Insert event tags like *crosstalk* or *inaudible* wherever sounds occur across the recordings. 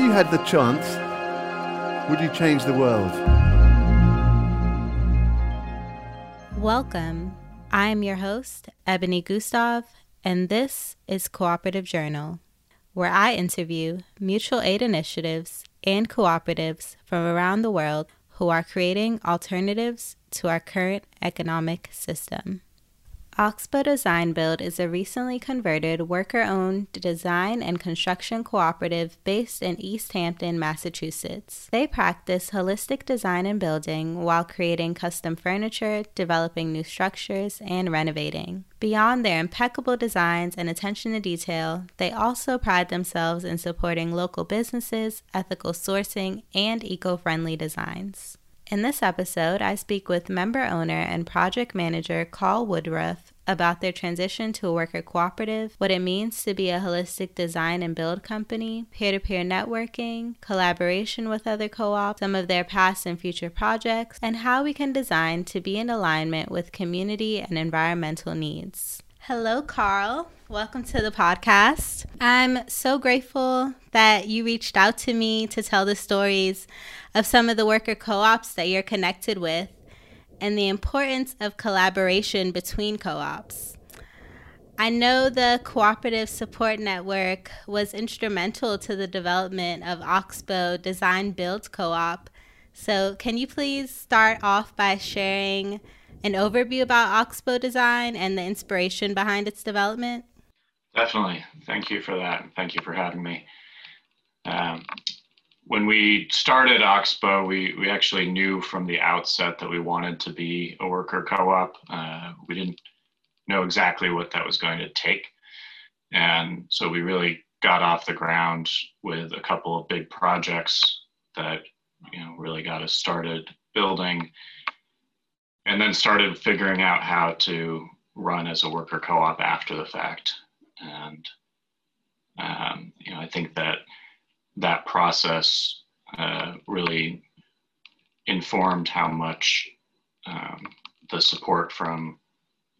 you had the chance, would you change the world? Welcome. I'm your host, Ebony Gustav, and this is Cooperative Journal, where I interview mutual aid initiatives and cooperatives from around the world who are creating alternatives to our current economic system. Oxbow Design Build is a recently converted worker owned design and construction cooperative based in Easthampton, Massachusetts. They practice holistic design and building while creating custom furniture, developing new structures, and renovating. Beyond their impeccable designs and attention to detail, they also pride themselves in supporting local businesses, ethical sourcing, and eco friendly designs. In this episode, I speak with member owner and project manager Carl Woodruff about their transition to a worker cooperative, what it means to be a holistic design and build company, peer to peer networking, collaboration with other co ops, some of their past and future projects, and how we can design to be in alignment with community and environmental needs. Hello, Carl. Welcome to the podcast. I'm so grateful that you reached out to me to tell the stories of some of the worker co ops that you're connected with and the importance of collaboration between co ops. I know the Cooperative Support Network was instrumental to the development of Oxbow Design Build Co op. So, can you please start off by sharing an overview about Oxbow Design and the inspiration behind its development? Definitely. Thank you for that. Thank you for having me. Um, when we started Oxbow, we, we actually knew from the outset that we wanted to be a worker co-op. Uh, we didn't know exactly what that was going to take. And so we really got off the ground with a couple of big projects that, you know, really got us started building and then started figuring out how to run as a worker co-op after the fact. And, um, you know, I think that that process uh, really informed how much um, the support from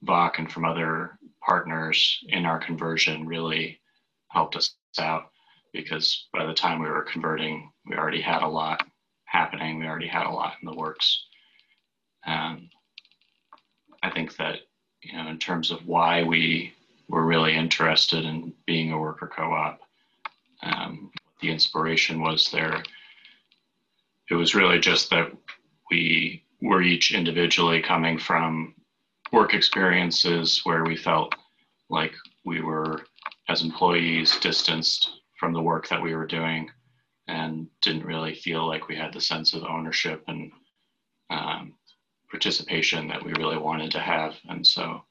VOC and from other partners in our conversion really helped us out because by the time we were converting, we already had a lot happening. We already had a lot in the works. And I think that, you know, in terms of why we were really interested in being a worker co-op, um, the inspiration was there. It was really just that we were each individually coming from work experiences where we felt like we were, as employees, distanced from the work that we were doing and didn't really feel like we had the sense of ownership and um, participation that we really wanted to have. And so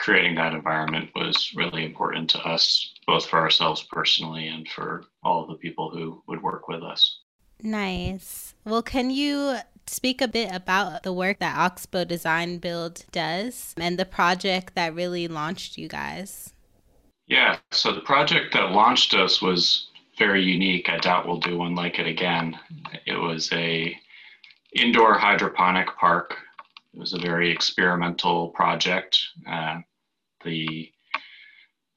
creating that environment was really important to us, both for ourselves personally and for all of the people who would work with us. Nice. Well, can you speak a bit about the work that Oxbow Design Build does and the project that really launched you guys? Yeah, so the project that launched us was very unique. I doubt we'll do one like it again. It was a indoor hydroponic park. It was a very experimental project. Uh, the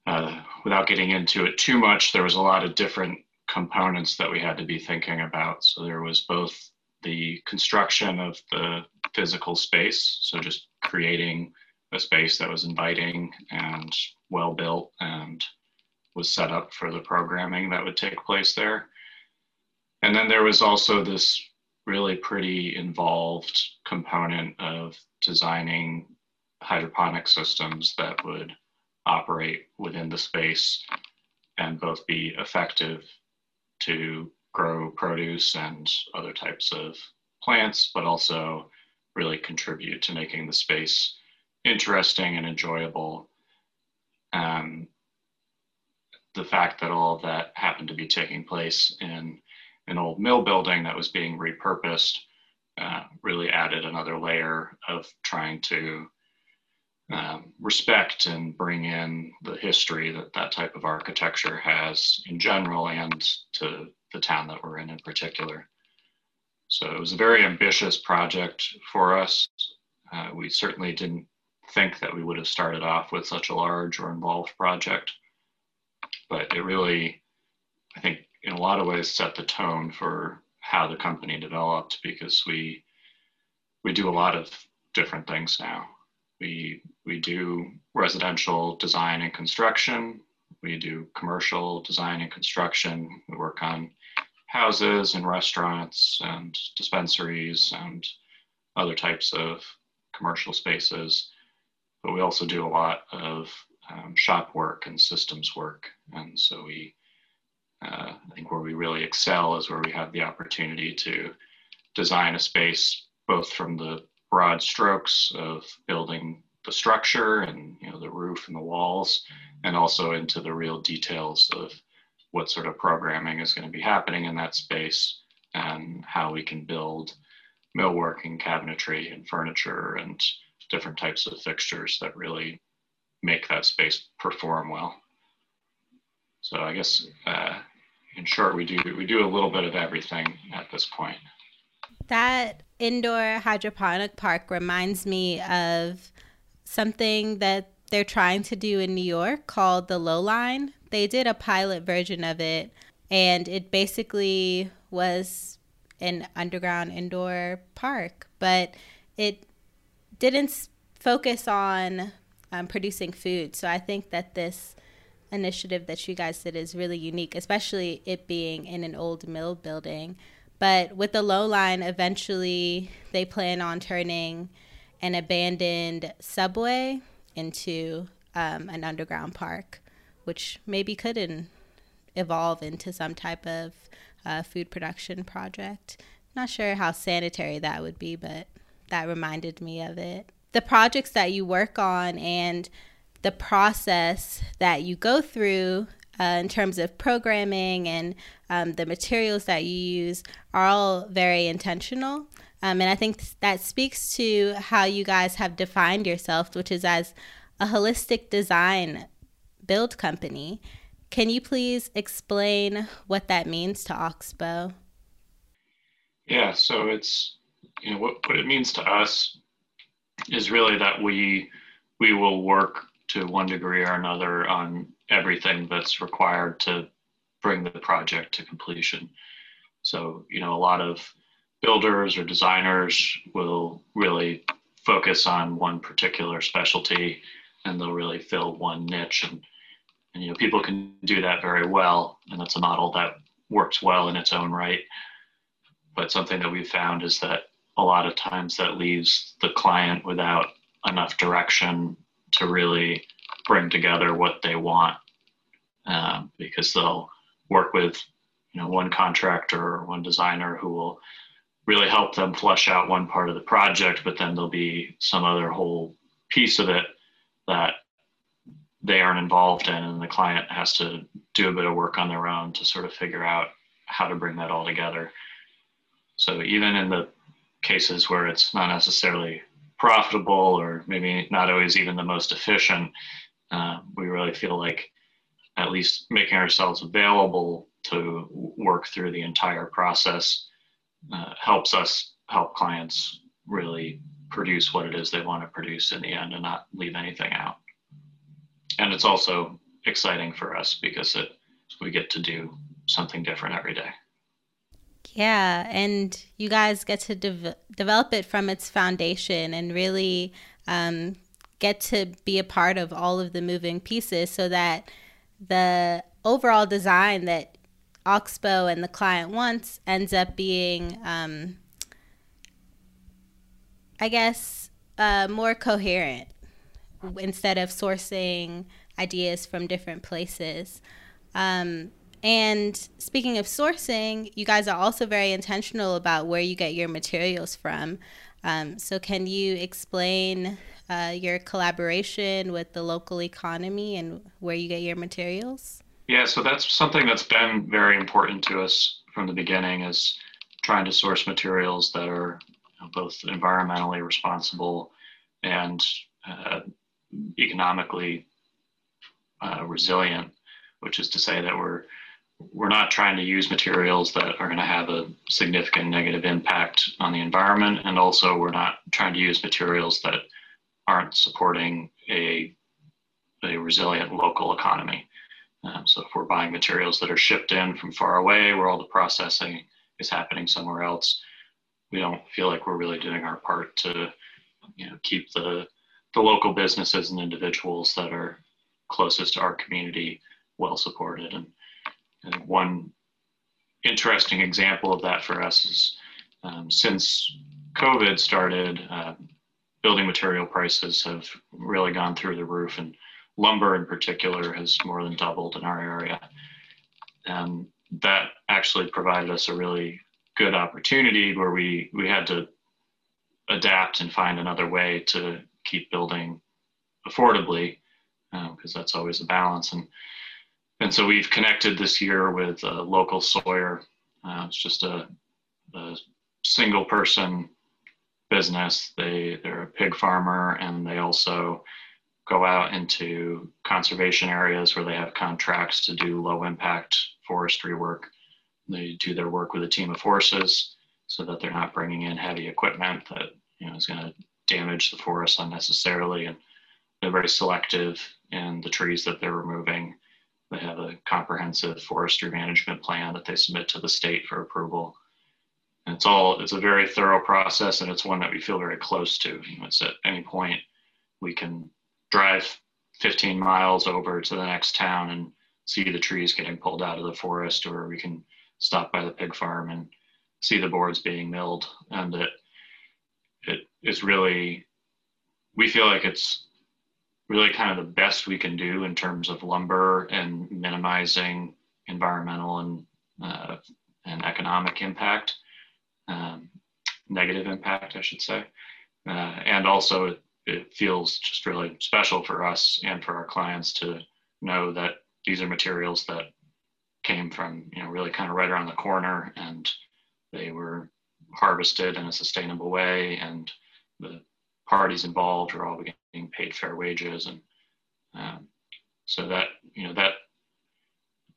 uh, without getting into it too much, there was a lot of different components that we had to be thinking about. So there was both the construction of the physical space, so just creating a space that was inviting and well built and was set up for the programming that would take place there. And then there was also this really pretty involved component of designing hydroponic systems that would operate within the space and both be effective to grow produce and other types of plants, but also really contribute to making the space interesting and enjoyable. Um, the fact that all of that happened to be taking place in an old mill building that was being repurposed uh, really added another layer of trying to um, respect and bring in the history that that type of architecture has in general and to the town that we're in in particular. So it was a very ambitious project for us. Uh, we certainly didn't think that we would have started off with such a large or involved project, but it really, I think, in a lot of ways set the tone for how the company developed because we we do a lot of different things now. We we do residential design and construction. We do commercial design and construction. We work on houses and restaurants and dispensaries and other types of commercial spaces. But we also do a lot of um, shop work and systems work. And so we, uh, I think where we really excel is where we have the opportunity to design a space both from the broad strokes of building the structure and you know the roof and the walls and also into the real details of what sort of programming is going to be happening in that space and how we can build millwork and cabinetry and furniture and different types of fixtures that really make that space perform well. So I guess uh, in short, we do we do a little bit of everything at this point. That indoor hydroponic park reminds me of something that they're trying to do in New York called the Low Line. They did a pilot version of it, and it basically was an underground indoor park, but it didn't focus on um, producing food. So I think that this initiative that you guys did is really unique, especially it being in an old mill building. But with the low line, eventually they plan on turning an abandoned subway into um, an underground park, which maybe could evolve into some type of uh, food production project. Not sure how sanitary that would be, but that reminded me of it. The projects that you work on and the process that you go through uh, in terms of programming and um, the materials that you use are all very intentional. Um, and I think that speaks to how you guys have defined yourself, which is as a holistic design build company. Can you please explain what that means to Oxbow? Yeah, so it's you know what, what it means to us is really that we we will work to one degree or another on everything that's required to bring the project to completion. So, you know, a lot of builders or designers will really focus on one particular specialty and they'll really fill one niche. And, and you know people can do that very well and that's a model that works well in its own right. But something that we've found is that a lot of times that leaves the client without enough direction to really bring together what they want um, because they'll work with you know one contractor or one designer who will really help them flesh out one part of the project but then there'll be some other whole piece of it that they aren't involved in and the client has to do a bit of work on their own to sort of figure out how to bring that all together. So even in the cases where it's not necessarily profitable or maybe not always even the most efficient, uh, we really feel like at least making ourselves available to work through the entire process uh, helps us help clients really produce what it is they want to produce in the end and not leave anything out. And it's also exciting for us because it we get to do something different every day. Yeah, and you guys get to de- develop it from its foundation and really um, get to be a part of all of the moving pieces so that the overall design that Oxbow and the client wants ends up being, um, I guess, uh, more coherent instead of sourcing ideas from different places. Um, and speaking of sourcing, you guys are also very intentional about where you get your materials from. Um, so, can you explain uh, your collaboration with the local economy and where you get your materials? Yeah, so that's something that's been very important to us from the beginning is trying to source materials that are both environmentally responsible and uh, economically uh, resilient, which is to say that we're we're not trying to use materials that are going to have a significant negative impact on the environment. And also, we're not trying to use materials that aren't supporting a, a resilient local economy. Um, so if we're buying materials that are shipped in from far away, where all the processing is happening somewhere else, we don't feel like we're really doing our part to, you know, keep the the local businesses and individuals that are closest to our community well supported. And, and one interesting example of that for us is um, since COVID started, uh, building material prices have really gone through the roof, and lumber in particular has more than doubled in our area. And that actually provided us a really good opportunity where we, we had to adapt and find another way to keep building affordably because um, that's always a balance. And and so we've connected this year with a local sawyer. Uh, it's just a, a, single person business. They they're a pig farmer and they also go out into conservation areas where they have contracts to do low impact forestry work. They do their work with a team of horses so that they're not bringing in heavy equipment that you know is going to damage the forest unnecessarily and they're very selective in the trees that they're removing. They have a comprehensive forestry management plan that they submit to the state for approval. And it's all it's a very thorough process and it's one that we feel very close to. You know, it's at any point we can drive 15 miles over to the next town and see the trees getting pulled out of the forest or we can stop by the pig farm and see the boards being milled. And it it is really we feel like it's really kind of the best we can do in terms of lumber and minimizing environmental and uh, and economic impact, um, negative impact, I should say, uh, and also it, feels just really special for us and for our clients to know that these are materials that came from you know really kind of right around the corner and they were harvested in a sustainable way and the parties involved are all getting paid fair wages and um, so that you know that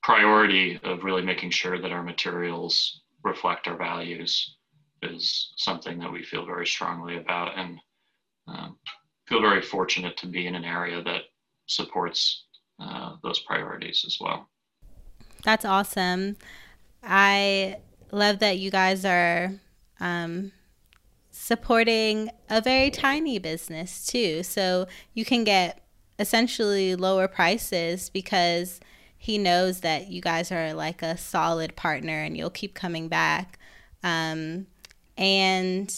priority of really making sure that our materials reflect our values is something that we feel very strongly about and um, feel very fortunate to be in an area that supports uh, those priorities as well that's awesome i love that you guys are um, supporting a very tiny business too. So you can get essentially lower prices because he knows that you guys are like a solid partner and you'll keep coming back. Um, and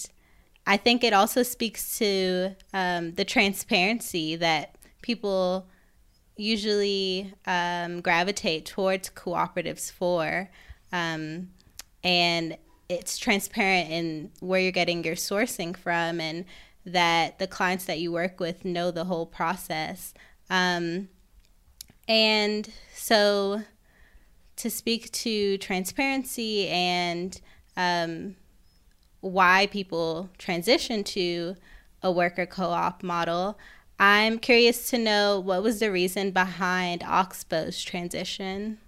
I think it also speaks to um, the transparency that people usually um, gravitate towards cooperatives for. Um, and it's transparent in where you're getting your sourcing from and that the clients that you work with know the whole process. Um, and so, to speak to transparency and um, why people transition to a worker co op model, I'm curious to know what was the reason behind Oxbow's transition?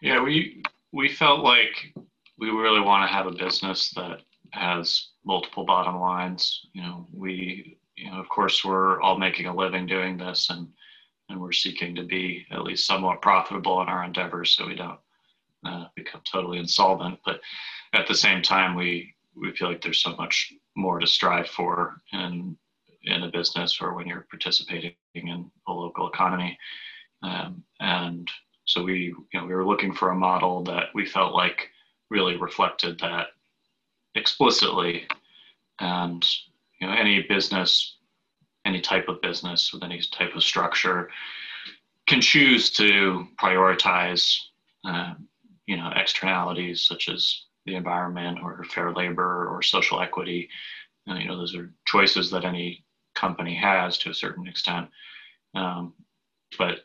Yeah, we we felt like we really want to have a business that has multiple bottom lines. You know, we, you know, of course, we're all making a living doing this, and and we're seeking to be at least somewhat profitable in our endeavors, so we don't uh, become totally insolvent. But at the same time, we we feel like there's so much more to strive for in in a business or when you're participating in a local economy. Um, and so we, you know, we were looking for a model that we felt like really reflected that explicitly. And you know, any business, any type of business with any type of structure can choose to prioritize, uh, you know, externalities such as the environment or fair labor or social equity. Uh, you know, those are choices that any company has to a certain extent. Um, but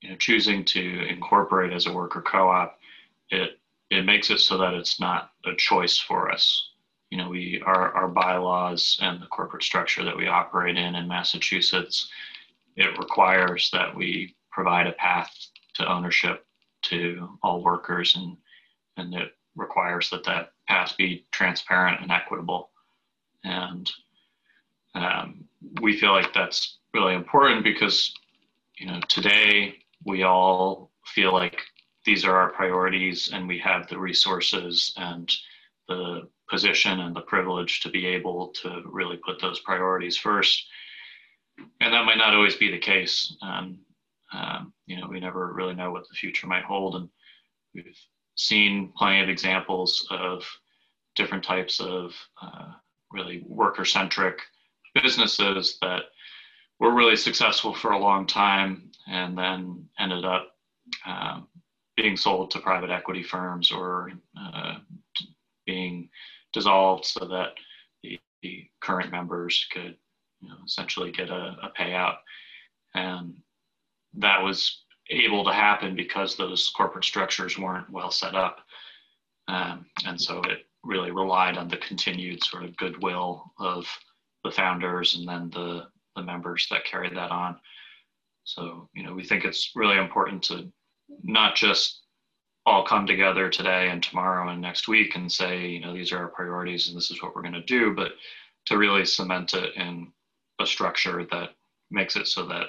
you know, choosing to incorporate as a worker co-op, it it makes it so that it's not a choice for us. You know, we our our bylaws and the corporate structure that we operate in in Massachusetts, it requires that we provide a path to ownership to all workers, and and it requires that that path be transparent and equitable. And um, we feel like that's really important because you know today we all feel like these are our priorities and we have the resources and the position and the privilege to be able to really put those priorities first. And that might not always be the case. Um, um, you know, we never really know what the future might hold. And we've seen plenty of examples of different types of uh, really worker centric businesses that were really successful for a long time and then ended up um, being sold to private equity firms or uh, being dissolved so that the, the current members could you know, essentially get a, a payout. And that was able to happen because those corporate structures weren't well set up. Um, and so it really relied on the continued sort of goodwill of the founders and then the, the members that carried that on. So, you know, we think it's really important to not just all come together today and tomorrow and next week and say, you know, these are our priorities and this is what we're going to do, but to really cement it in a structure that makes it so that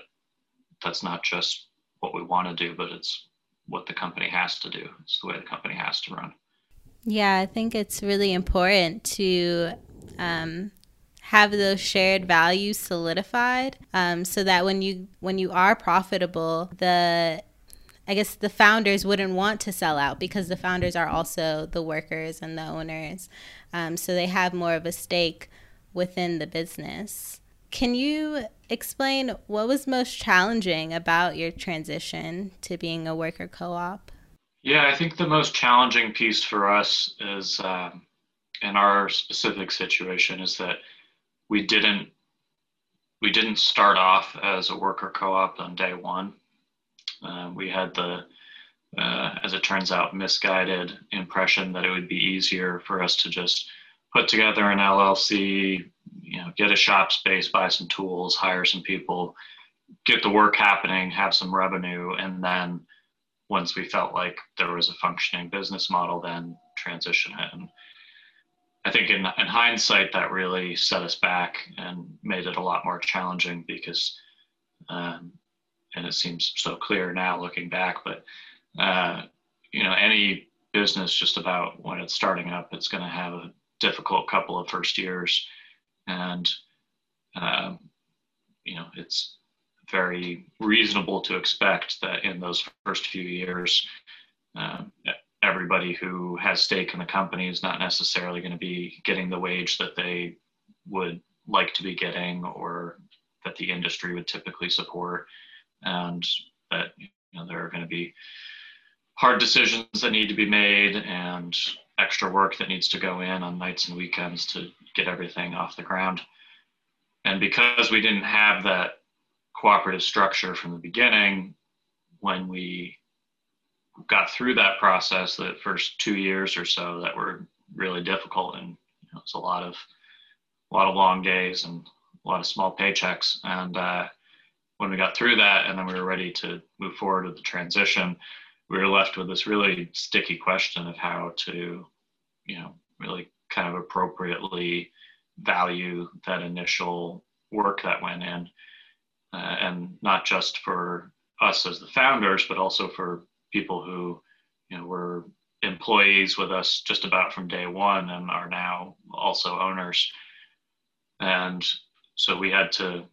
that's not just what we want to do, but it's what the company has to do. It's the way the company has to run. Yeah, I think it's really important to um, have those shared values solidified, um, so that when you when you are profitable, the I guess the founders wouldn't want to sell out because the founders are also the workers and the owners. Um, so they have more of a stake within the business. Can you explain what was most challenging about your transition to being a worker co op? Yeah, I think the most challenging piece for us is uh, in our specific situation is that we didn't we didn't start off as a worker co-op on day one. Uh, we had the, uh, as it turns out, misguided impression that it would be easier for us to just put together an LLC, you know, get a shop space, buy some tools, hire some people, get the work happening, have some revenue, and then once we felt like there was a functioning business model, then transition it. And I think in, in hindsight, that really set us back and made it a lot more challenging because um, and it seems so clear now looking back, but uh, you know, any business just about when it's starting up, it's going to have a difficult couple of first years, and um, you know, it's very reasonable to expect that in those first few years, um, everybody who has stake in the company is not necessarily going to be getting the wage that they would like to be getting or that the industry would typically support. And that you know there are going to be hard decisions that need to be made and extra work that needs to go in on nights and weekends to get everything off the ground. And because we didn't have that cooperative structure from the beginning, when we got through that process, the first two years or so that were really difficult, and you know, a lot of a lot of long days and a lot of small paychecks, and uh, when we got through that and then we were ready to move forward with the transition, we were left with this really sticky question of how to, you know, really kind of appropriately value that initial work that went in. Uh, and not just for us as the founders, but also for people who, you know, were employees with us just about from day one and are now also owners. And so we had to,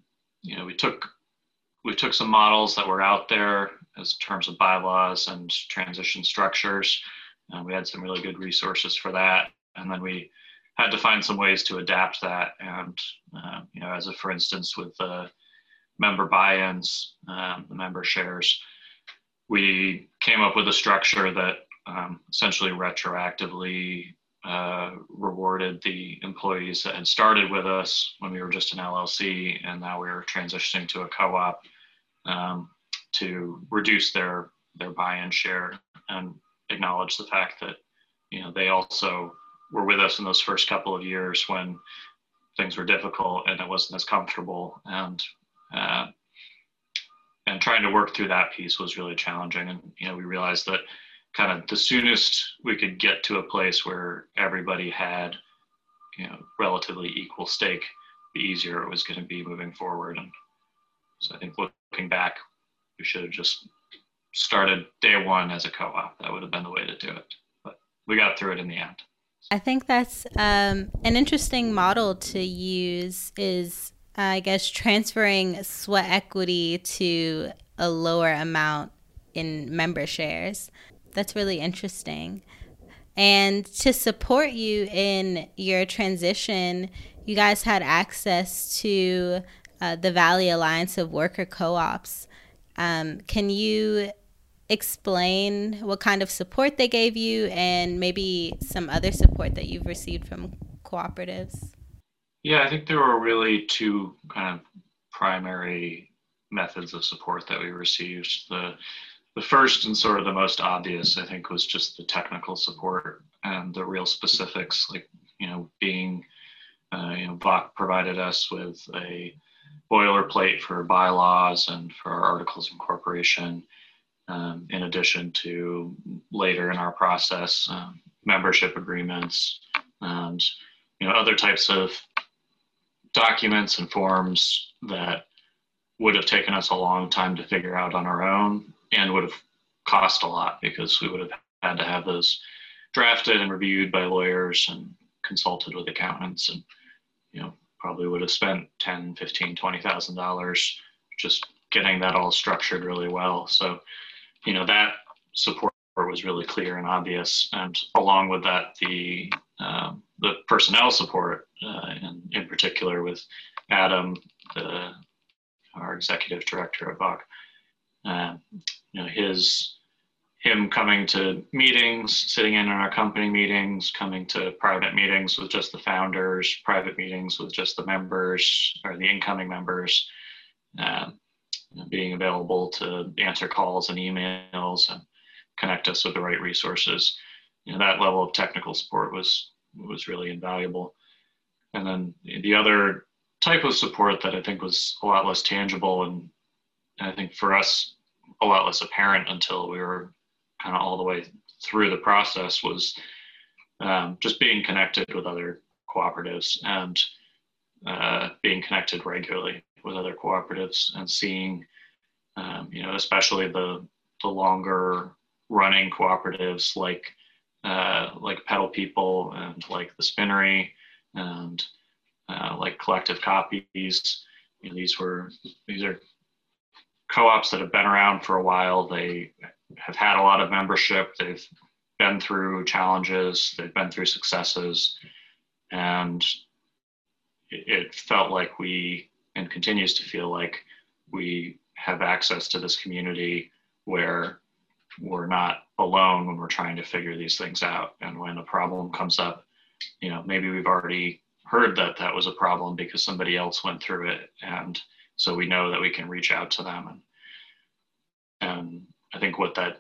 you know, we took we took some models that were out there as terms of bylaws and transition structures. And we had some really good resources for that. And then we had to find some ways to adapt that. And, uh, you know, as a, for instance, with the member buy-ins, um, the member shares, we came up with a structure that um, essentially retroactively uh, rewarded the employees that had started with us when we were just an LLC, and now we are transitioning to a co-op um, to reduce their their buy-in share and acknowledge the fact that you know they also were with us in those first couple of years when things were difficult and it wasn't as comfortable. And uh, and trying to work through that piece was really challenging. And you know we realized that kind of the soonest we could get to a place where everybody had you know relatively equal stake the easier it was going to be moving forward. And so i think looking back, we should have just started day one as a co-op. That would have been the way to do it, but we got through it in the end. I think that's um, an interesting model to use. Is uh, I guess transferring sweat equity to a lower amount in member shares. That's really interesting. And to support you in your transition, you guys had access to uh, the Valley Alliance of Worker Co ops. Um, can you explain what kind of support they gave you and maybe some other support that you've received from cooperatives? Yeah, I think there were really two kind of primary methods of support that we received. The the first and sort of the most obvious, I think, was just the technical support and the real specifics, like you know, being uh, you know, VOC provided us with a boilerplate for bylaws and for articles of incorporation, um, in addition to later in our process um, membership agreements and you know other types of documents and forms that would have taken us a long time to figure out on our own and would have cost a lot because we would have had to have those drafted and reviewed by lawyers and consulted with accountants and you know probably would have spent 10 15 20 thousand dollars just getting that all structured really well so you know that support was really clear and obvious and along with that the um, the personnel support uh, in, in particular with adam the our executive director of VOC. Uh, you know, his him coming to meetings, sitting in on our company meetings, coming to private meetings with just the founders, private meetings with just the members or the incoming members, uh, being available to answer calls and emails and connect us with the right resources. You know, that level of technical support was was really invaluable. And then the other type of support that I think was a lot less tangible and I think for us a lot less apparent until we were kind of all the way through the process was um, just being connected with other cooperatives and uh, being connected regularly with other cooperatives and seeing, um, you know, especially the the longer running cooperatives like uh, like Pedal People and like the Spinnery and uh, like Collective Copies. You know, these were these are co-ops that have been around for a while. They have had a lot of membership. They've been through challenges. They've been through successes, and it, felt like we and continues to feel like we have access to this community where we're not alone when we're trying to figure these things out. And when a problem comes up, you know, maybe we've already heard that that was a problem because somebody else went through it and so we know that we can reach out to them and and i think what that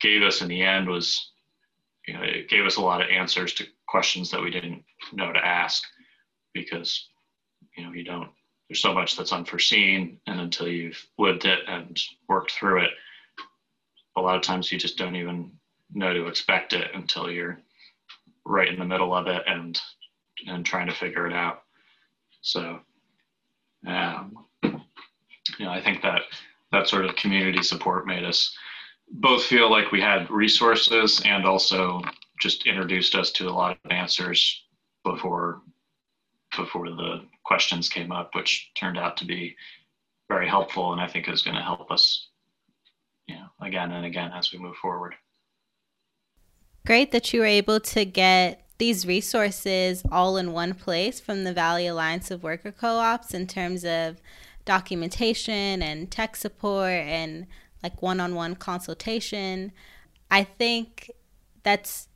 gave us in the end was you know it gave us a lot of answers to questions that we didn't know to ask because you know you don't there's so much that's unforeseen and until you've lived it and worked through it a lot of times you just don't even know to expect it until you're right in the middle of it and and trying to figure it out. So, um, you know, I think that that sort of community support made us both feel like we had resources and also just introduced us to a lot of answers before before the questions came up, which turned out to be very helpful and I think is going to help us, you know, again and again as we move forward. Great that you were able to get these resources all in one place from the Valley Alliance of Worker Co ops in terms of documentation and tech support and like one on one consultation. I think that's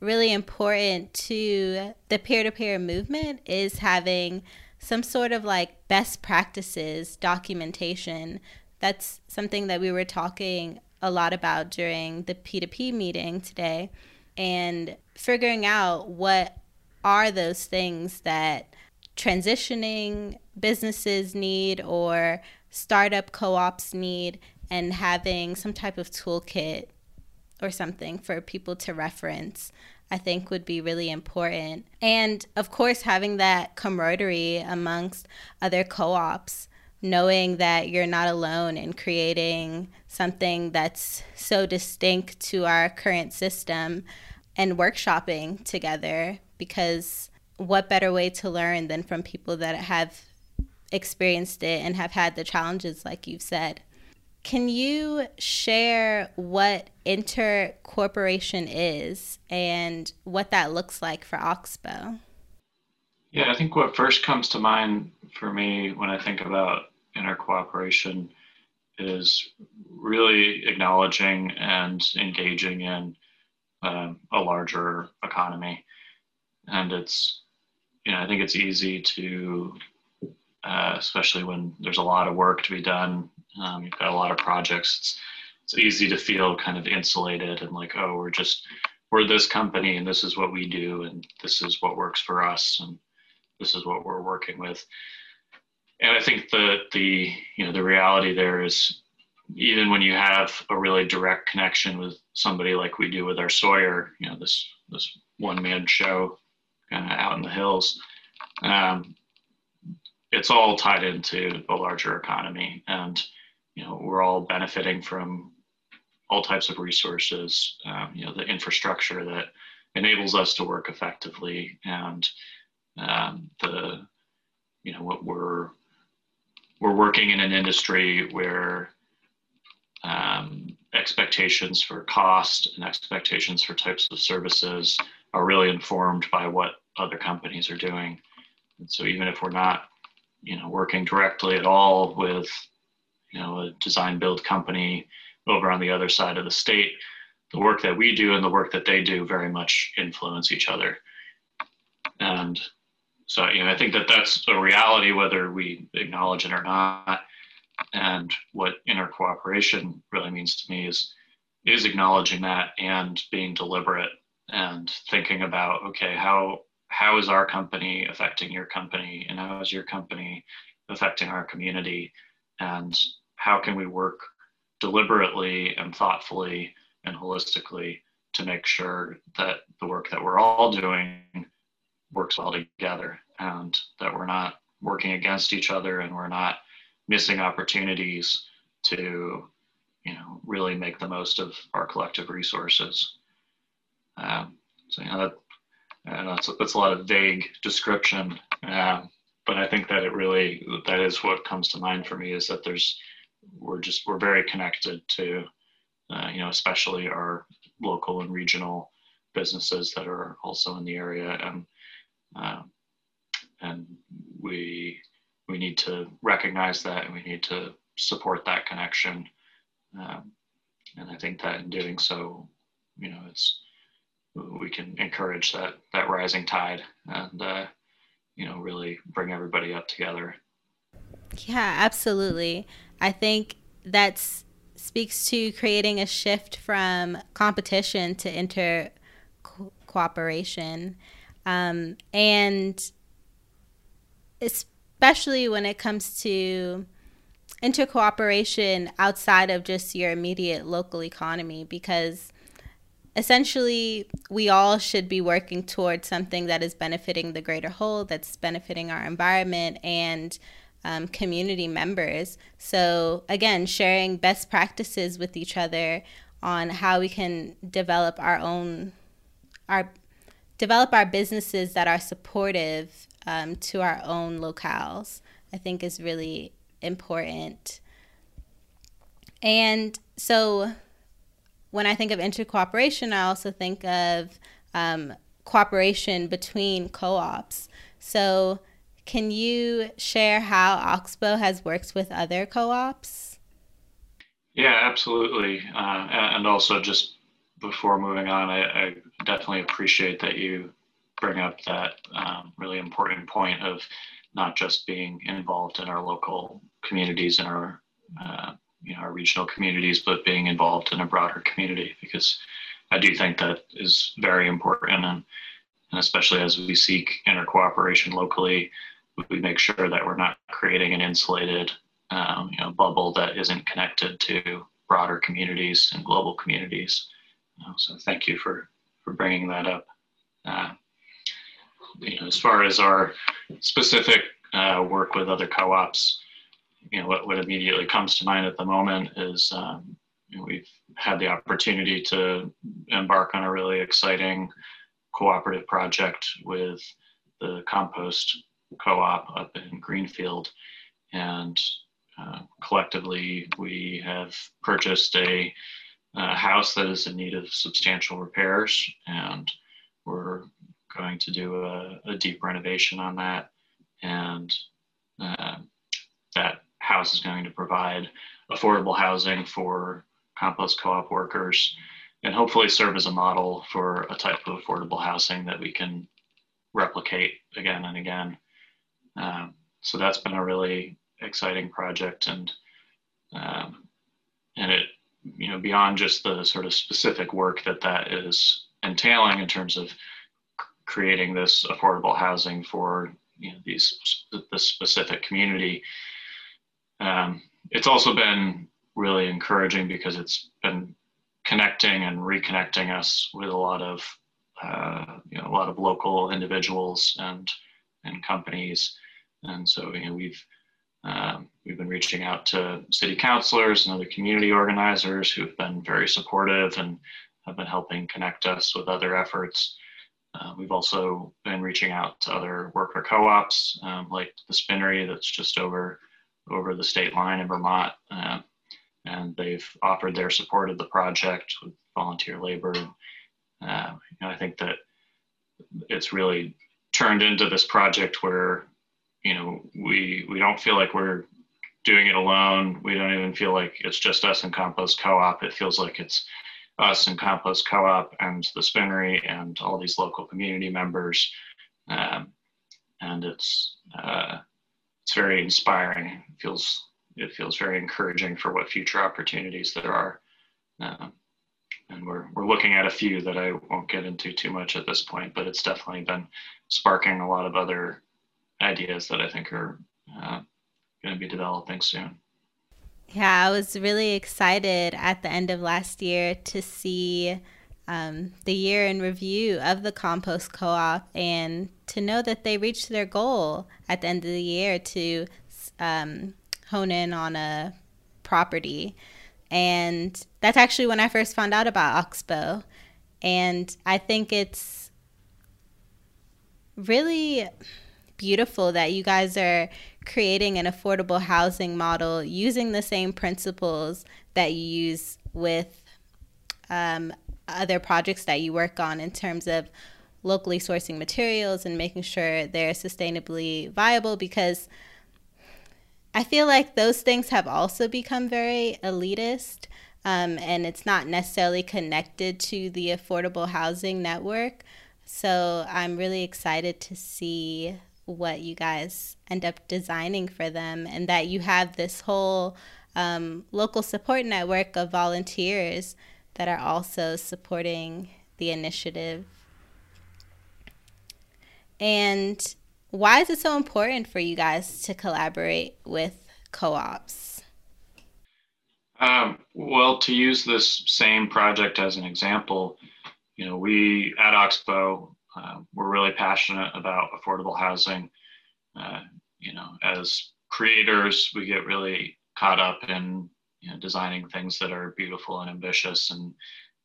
really important to the peer to peer movement is having some sort of like best practices documentation. That's something that we were talking a lot about during the P2P meeting today and figuring out what are those things that transitioning businesses need or startup co-ops need and having some type of toolkit or something for people to reference I think would be really important. And of course, having that camaraderie amongst other co ops knowing that you're not alone in creating something that's so distinct to our current system and workshopping together because what better way to learn than from people that have experienced it and have had the challenges like you've said can you share what intercooperation is and what that looks like for oxbow yeah i think what first comes to mind for me when i think about intercooperation is really acknowledging and engaging in um, a larger economy. And it's, you know, I think it's easy to, uh, especially when there's a lot of work to be done, um, you've got a lot of projects, it's, it's easy to feel kind of insulated and like, oh, we're just, we're this company and this is what we do and this is what works for us and this is what we're working with. And I think the the you know the reality there is even when you have a really direct connection with somebody like we do with our Sawyer, you know this this one man show kind of out in the hills, um, it's all tied into a larger economy, and you know we're all benefiting from all types of resources, um, you know the infrastructure that enables us to work effectively, and um, the you know what we're we're working in an industry where um, expectations for cost and expectations for types of services are really informed by what other companies are doing. And so even if we're not, you know, working directly at all with, you know, a design build company over on the other side of the state, the work that we do and the work that they do very much influence each other. And so, you know, I think that that's a reality, whether we acknowledge it or not. And what intercooperation really means to me is is acknowledging that and being deliberate and thinking about okay, how how is our company affecting your company, and how is your company affecting our community, and how can we work deliberately and thoughtfully and holistically to make sure that the work that we're all doing works well together and that we're not working against each other and we're not missing opportunities to you know really make the most of our collective resources. Um, so you know that and that's that's a lot of vague description um, but i think that it really that is what comes to mind for me is that there's we're just we're very connected to uh, you know especially our local and regional businesses that are also in the area and um, and we we need to recognize that and we need to support that connection. Um, and I think that in doing so, you know, it's we can encourage that that rising tide and uh, you know really bring everybody up together. Yeah, absolutely. I think that speaks to creating a shift from competition to inter co- cooperation um, and especially when it comes to intercooperation outside of just your immediate local economy, because essentially we all should be working towards something that is benefiting the greater whole, that's benefiting our environment and um, community members. So, again, sharing best practices with each other on how we can develop our own our develop our businesses that are supportive um, to our own locales, I think is really important. And so when I think of intercooperation, I also think of um, cooperation between co ops. So, can you share how Oxbow has worked with other co ops? Yeah, absolutely. Uh, and also, just before moving on, I, I, definitely appreciate that you bring up that um, really important point of not just being involved in our local communities and our uh, you know our regional communities, but being involved in a broader community because I do think that is very important and, and especially as we seek inter cooperation locally, we make sure that we're not creating an insulated um, you know bubble that isn't connected to broader communities and global communities. Uh, so thank you for for bringing that up. Uh, you know, as far as our specific uh, work with other co-ops, you know, what, what immediately comes to mind at the moment is um, you know, we've had the opportunity to embark on a really exciting cooperative project with the compost co-op up in Greenfield, and uh, collectively we have purchased a, a, house that is in need of substantial repairs, and we're going to do a, a deep renovation on that, and uh, that house is going to provide affordable housing for compost co-op workers and hopefully serve as a model for a type of affordable housing that we can replicate again and again. Um, so that's been a really exciting project and um, and it you know beyond just the sort of specific work that that is entailing in terms of creating this affordable housing for you know these the specific community um, it's also been really encouraging because it's been connecting and reconnecting us with a lot of uh, you know a lot of local individuals and and companies and so you know we've um, we've been reaching out to city councilors and other community organizers who've been very supportive and have been helping connect us with other efforts. Uh, we've also been reaching out to other worker co-ops um, like the Spinnery that's just over over the state line in Vermont. Uh, and they've offered their support of the project with volunteer labor. Uh, you know, I think that it's really turned into this project where, you know, we we don't feel like we're doing it alone. We don't even feel like it's just us and Compost Co-op. It feels like it's us and Compost Co-op and the Spinnery and all these local community members. Um, and it's uh, it's very inspiring. It feels it feels very encouraging for what future opportunities there are. Uh, and we're, we're looking at a few that I won't get into too much at this point, but it's definitely been sparking a lot of other ideas that I think are uh, going to be developing soon. Yeah, I was really excited at the end of last year to see um, the year in review of the compost co op and to know that they reached their goal at the end of the year to um, hone in on a property. And that's actually when I first found out about Oxbow. And I think it's really beautiful that you guys are creating an affordable housing model using the same principles that you use with um, other projects that you work on in terms of locally sourcing materials and making sure they're sustainably viable because I feel like those things have also become very elitist, um, and it's not necessarily connected to the affordable housing network. So I'm really excited to see what you guys end up designing for them, and that you have this whole um, local support network of volunteers that are also supporting the initiative. And why is it so important for you guys to collaborate with co ops? Um, well, to use this same project as an example, you know, we at Oxbow, uh, we're really passionate about affordable housing. Uh, you know, as creators, we get really caught up in you know, designing things that are beautiful and ambitious and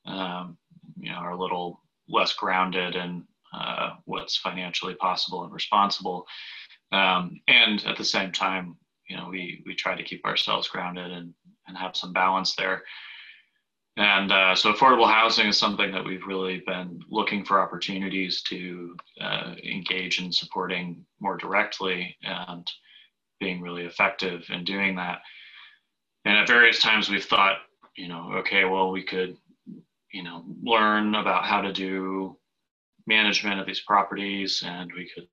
um, you know are a little less grounded in uh, what's financially possible and responsible. Um, and at the same time, you know, we we try to keep ourselves grounded and and have some balance there. And uh, so, affordable housing is something that we've really been looking for opportunities to uh, engage in supporting more directly and being really effective in doing that. And at various times, we've thought, you know, okay, well, we could, you know, learn about how to do management of these properties, and we could,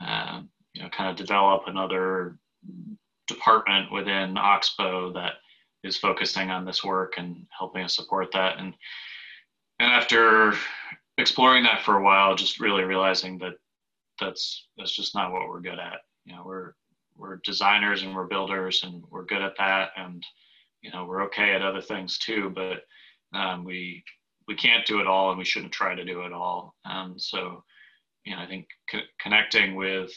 uh, you know, kind of develop another department within Oxbow that is focusing on this work and helping us support that. And and after exploring that for a while, just really realizing that that's that's just not what we're good at. You know, we're we're designers and we're builders and we're good at that, and you know, we're okay at other things too. But um, we we can't do it all and we shouldn't try to do it all. Um, so, you know, I think co- connecting with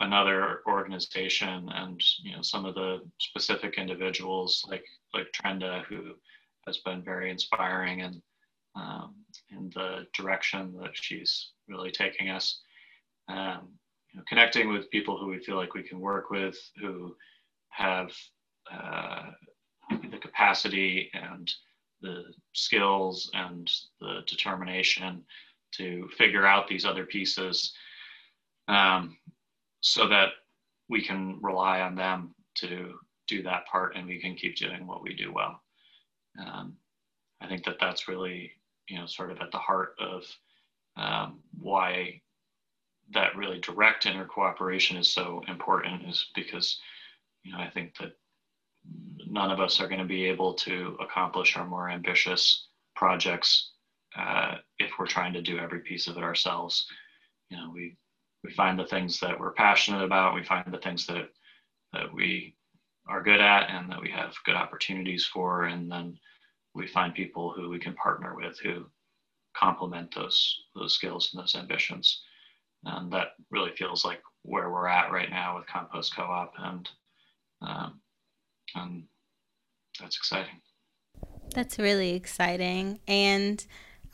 another organization and you know some of the specific individuals like like Trenda who has been very inspiring and um, in the direction that she's really taking us. Um, know, connecting with people who we feel like we can work with, who have uh, the capacity and the skills and the determination to figure out these other pieces um, so that we can rely on them to do that part and we can keep doing what we do well. Um, I think that that's really, you know, sort of at the heart of um, why that really direct intercooperation is so important is because, you know, I think that none of us are going to be able to accomplish our more ambitious projects uh, if we're trying to do every piece of it ourselves. You know, we we find the things that we're passionate about, we find the things that that we are good at and that we have good opportunities for, and then we find people who we can partner with who complement those those skills and those ambitions. And that really feels like where we're at right now with Compost Co-op, and um, and that's exciting. That's really exciting, and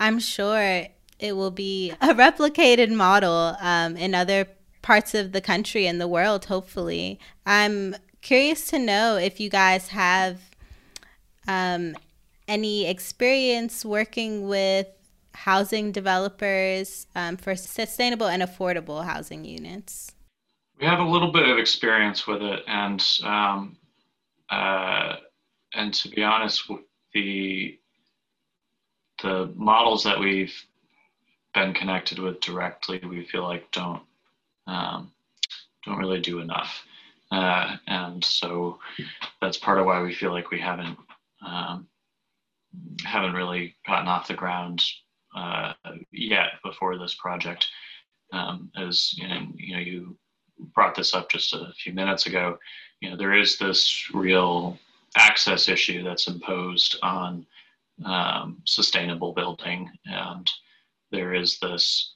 I'm sure it will be a replicated model um, in other parts of the country and the world, hopefully. I'm curious to know if you guys have um, any experience working with housing developers um, for sustainable and affordable housing units. We have a little bit of experience with it, and um, uh, and to be honest, the the models that we've been connected with directly, we feel like don't um, don't really do enough, uh, and so that's part of why we feel like we haven't um, haven't really gotten off the ground uh, yet before this project. Um, as you know, you know, you brought this up just a few minutes ago. You know, there is this real access issue that's imposed on um, sustainable building, and there is this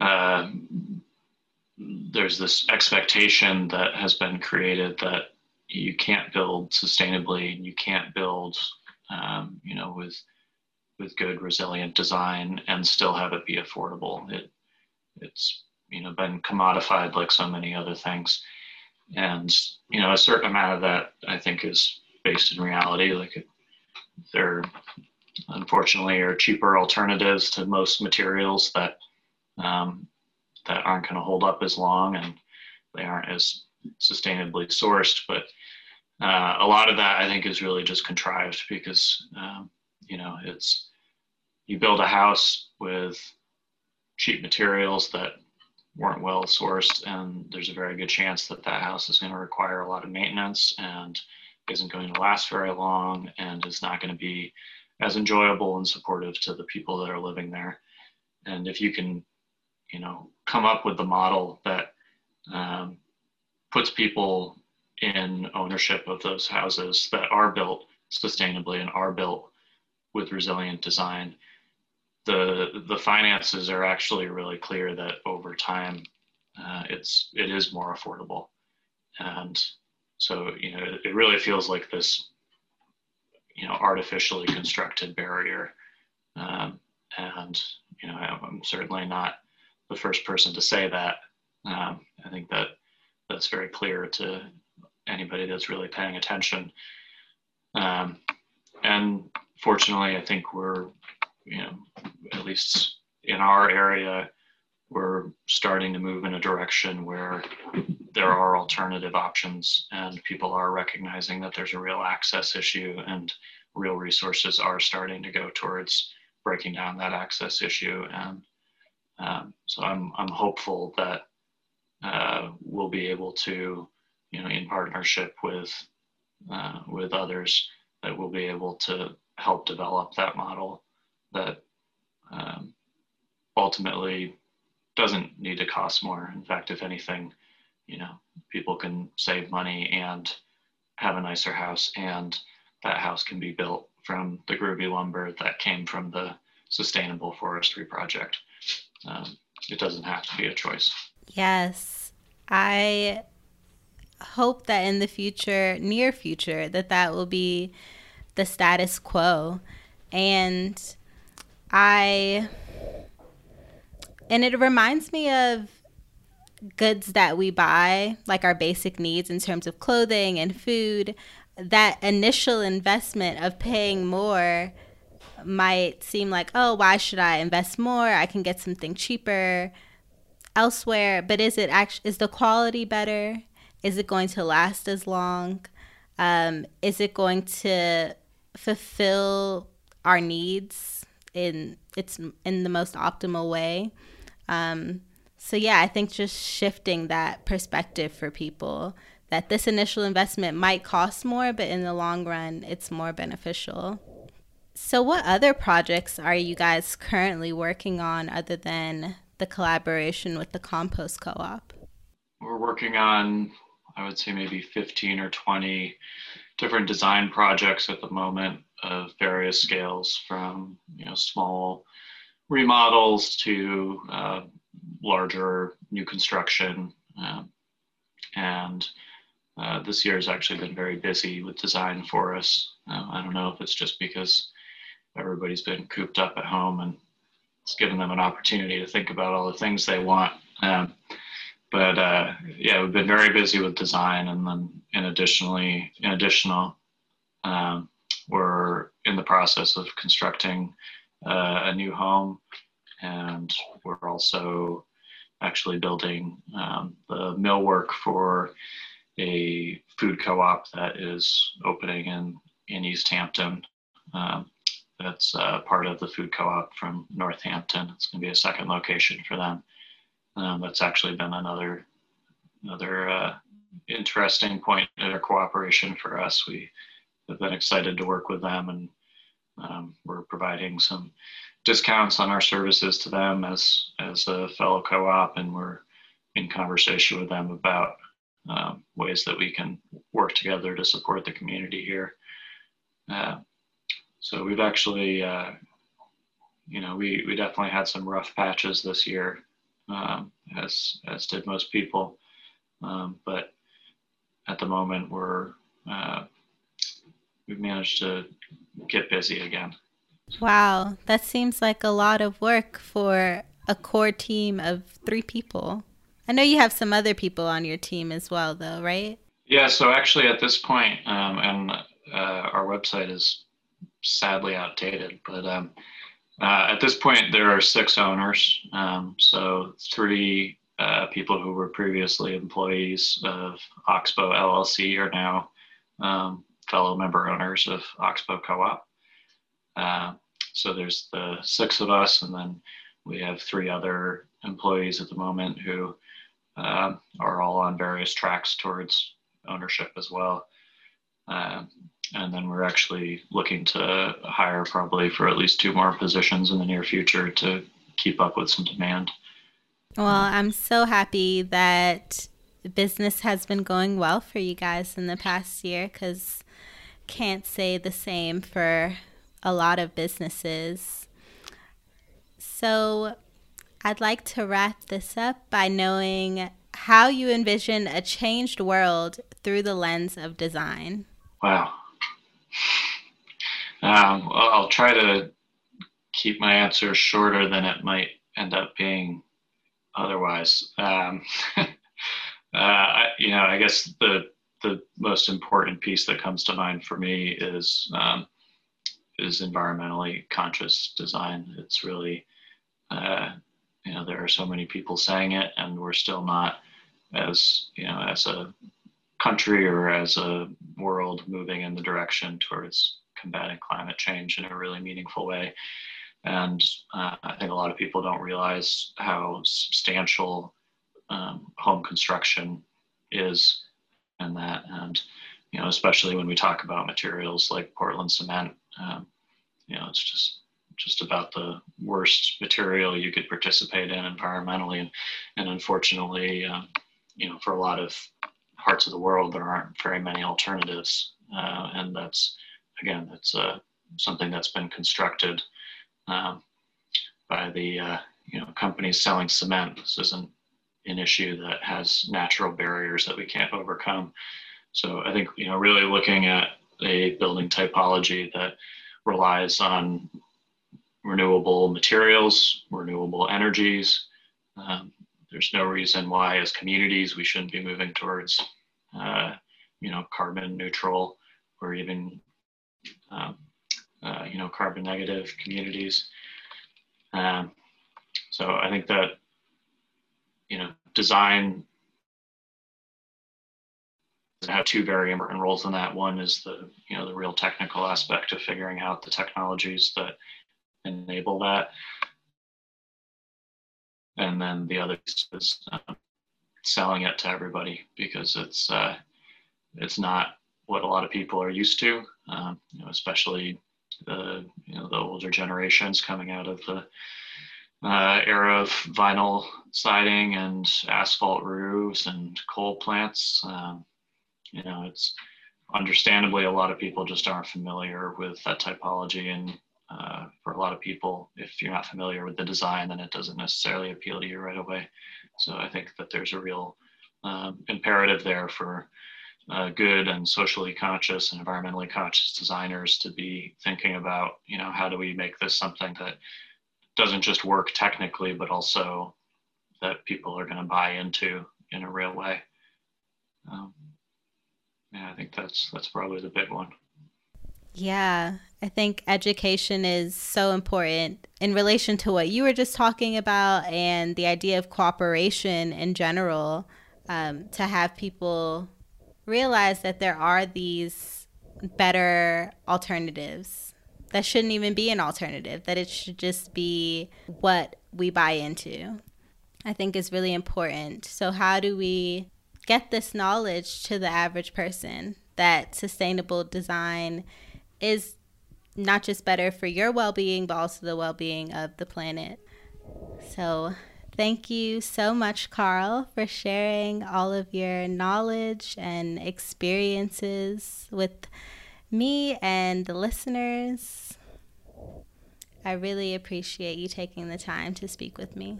uh, there's this expectation that has been created that you can't build sustainably and you can't build um, you know with with good resilient design and still have it be affordable. It it's you know been commodified like so many other things. And you know a certain amount of that i think is based in reality. Like there unfortunately are cheaper alternatives to most materials that um, that aren't going to hold up as long and they aren't as sustainably sourced. But uh, a lot of that I think is really just contrived because um, you know it's you build a house with cheap materials that weren't well sourced and there's a very good chance that that house is going to require a lot of maintenance and isn't going to last very long and is not going to be as enjoyable and supportive to the people that are living there. And if you can, you know, come up with the model that um, puts people in ownership of those houses that are built sustainably and are built with resilient design, the the finances are actually really clear that over time, uh, it's it is more affordable, and so you know it really feels like this you know artificially constructed barrier. Um, and you know i'm certainly not the first person to say that. Um, i think that that's very clear to anybody that's really paying attention. Um, and fortunately i think we're you know at least in our area we're starting to move in a direction where there are alternative options and people are recognizing that there's a real access issue and real resources are starting to go towards breaking down that access issue. And um, so I'm, I'm hopeful that uh, we'll be able to you know in partnership with uh, with others that we'll be able to help develop that model that um, ultimately doesn't need to cost more. In fact, if anything, you know, people can save money and have a nicer house, and that house can be built from the groovy lumber that came from the sustainable forestry project. Um, it doesn't have to be a choice. Yes. I hope that in the future, near future, that that will be the status quo. And I, and it reminds me of goods that we buy, like our basic needs in terms of clothing and food. That initial investment of paying more might seem like, oh, why should I invest more? I can get something cheaper elsewhere. But is it actually is the quality better? Is it going to last as long? Um, is it going to fulfill our needs in its in the most optimal way? Um, so yeah, I think just shifting that perspective for people that this initial investment might cost more, but in the long run, it's more beneficial. So, what other projects are you guys currently working on other than the collaboration with the compost co op? We're working on, I would say, maybe 15 or 20 different design projects at the moment of various scales from you know small remodels to uh, larger new construction um, and uh, this year has actually been very busy with design for us uh, i don't know if it's just because everybody's been cooped up at home and it's given them an opportunity to think about all the things they want. Um, but uh, yeah, we've been very busy with design, and then in additionally, in additional, um, we're in the process of constructing uh, a new home, and we're also actually building um, the millwork for a food co-op that is opening in in Easthampton. Um, that's uh, part of the food co-op from Northampton. It's going to be a second location for them. Um, that's actually been another another uh, interesting point in our cooperation for us. We have been excited to work with them, and um, we're providing some discounts on our services to them as as a fellow co-op, and we're in conversation with them about um, ways that we can work together to support the community here. Uh, so we've actually, uh, you know, we, we definitely had some rough patches this year, um, as as did most people. Um, but at the moment, we're uh, we've managed to get busy again. Wow, that seems like a lot of work for a core team of three people. I know you have some other people on your team as well, though, right? Yeah. So actually, at this point, um, and uh, our website is sadly outdated. But um, uh, at this point, there are six owners. Um, so three uh, people who were previously employees of Oxbow LLC are now um, fellow member owners of Oxbow Co-op. Uh, so there's the six of us, and then we have three other employees at the moment who uh, are all on various tracks towards ownership as well. Uh, and then we're actually looking to hire probably for at least two more positions in the near future to keep up with some demand. Well, I'm so happy that business has been going well for you guys in the past year because can't say the same for a lot of businesses. So, I'd like to wrap this up by knowing how you envision a changed world through the lens of design. Wow. Um, I'll try to keep my answer shorter than it might end up being otherwise. Um, *laughs* uh, I, you know, I guess the the most important piece that comes to mind for me is um, is environmentally conscious design. It's really, uh, you know, there are so many people saying it, and we're still not as you know as a country or as a world moving in the direction towards combating climate change in a really meaningful way. And uh, I think a lot of people don't realize how substantial um, home construction is and that. And, you know, especially when we talk about materials like Portland cement, um, you know, it's just just about the worst material you could participate in environmentally. And, and unfortunately, um, you know, for a lot of parts of the world, there aren't very many alternatives. Uh, and that's, again, that's uh, something that's been constructed um, by the, uh, you know, companies selling cement. This isn't an issue that has natural barriers that we can't overcome. So I think you know really looking at a building typology that relies on renewable materials, renewable energies. Um, there's no reason why, as communities, we shouldn't be moving towards, uh, you know, carbon neutral or even, um, uh, you know, carbon negative communities. Um, so I think that, you know, design have two very important roles in that. One is the you know the real technical aspect of figuring out the technologies that enable that, and then the other is uh, selling it to everybody because it's uh, it's not what a lot of people are used to, um, you know, especially the you know the older generations coming out of the uh, era of vinyl siding and asphalt roofs and coal plants. Um, you know, it's understandably a lot of people just aren't familiar with that typology and uh, for a lot of people. If you're not familiar with the design then it doesn't necessarily appeal to you right away. So i think that there's a real um, imperative there for uh, good and socially conscious and environmentally conscious designers to be thinking about you know how do we make this something that doesn't just work technically but also that people are going to buy into in a real way. Um, yeah, I think that's that's probably the big one. Yeah, I think education is so important in relation to what you were just talking about and the idea of cooperation in general. Um, to have people realize that there are these better alternatives that shouldn't even be an alternative, that it should just be what we buy into. I think is really important. So, how do we get this knowledge to the average person that sustainable design is not just better for your well being, but also the well being of the planet. So, thank you so much, Carl, for sharing all of your knowledge and experiences with me and the listeners. I really appreciate you taking the time to speak with me.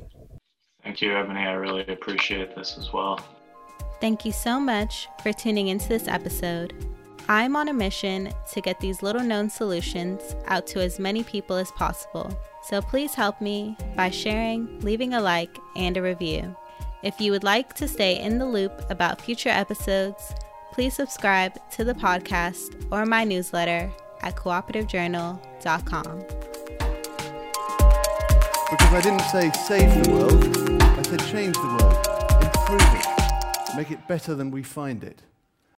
Thank you, Ebony. I really appreciate this as well. Thank you so much for tuning into this episode. I'm on a mission to get these little known solutions out to as many people as possible. So please help me by sharing, leaving a like, and a review. If you would like to stay in the loop about future episodes, please subscribe to the podcast or my newsletter at cooperativejournal.com. Because I didn't say save the world, I said change the world, improve it make it better than we find it.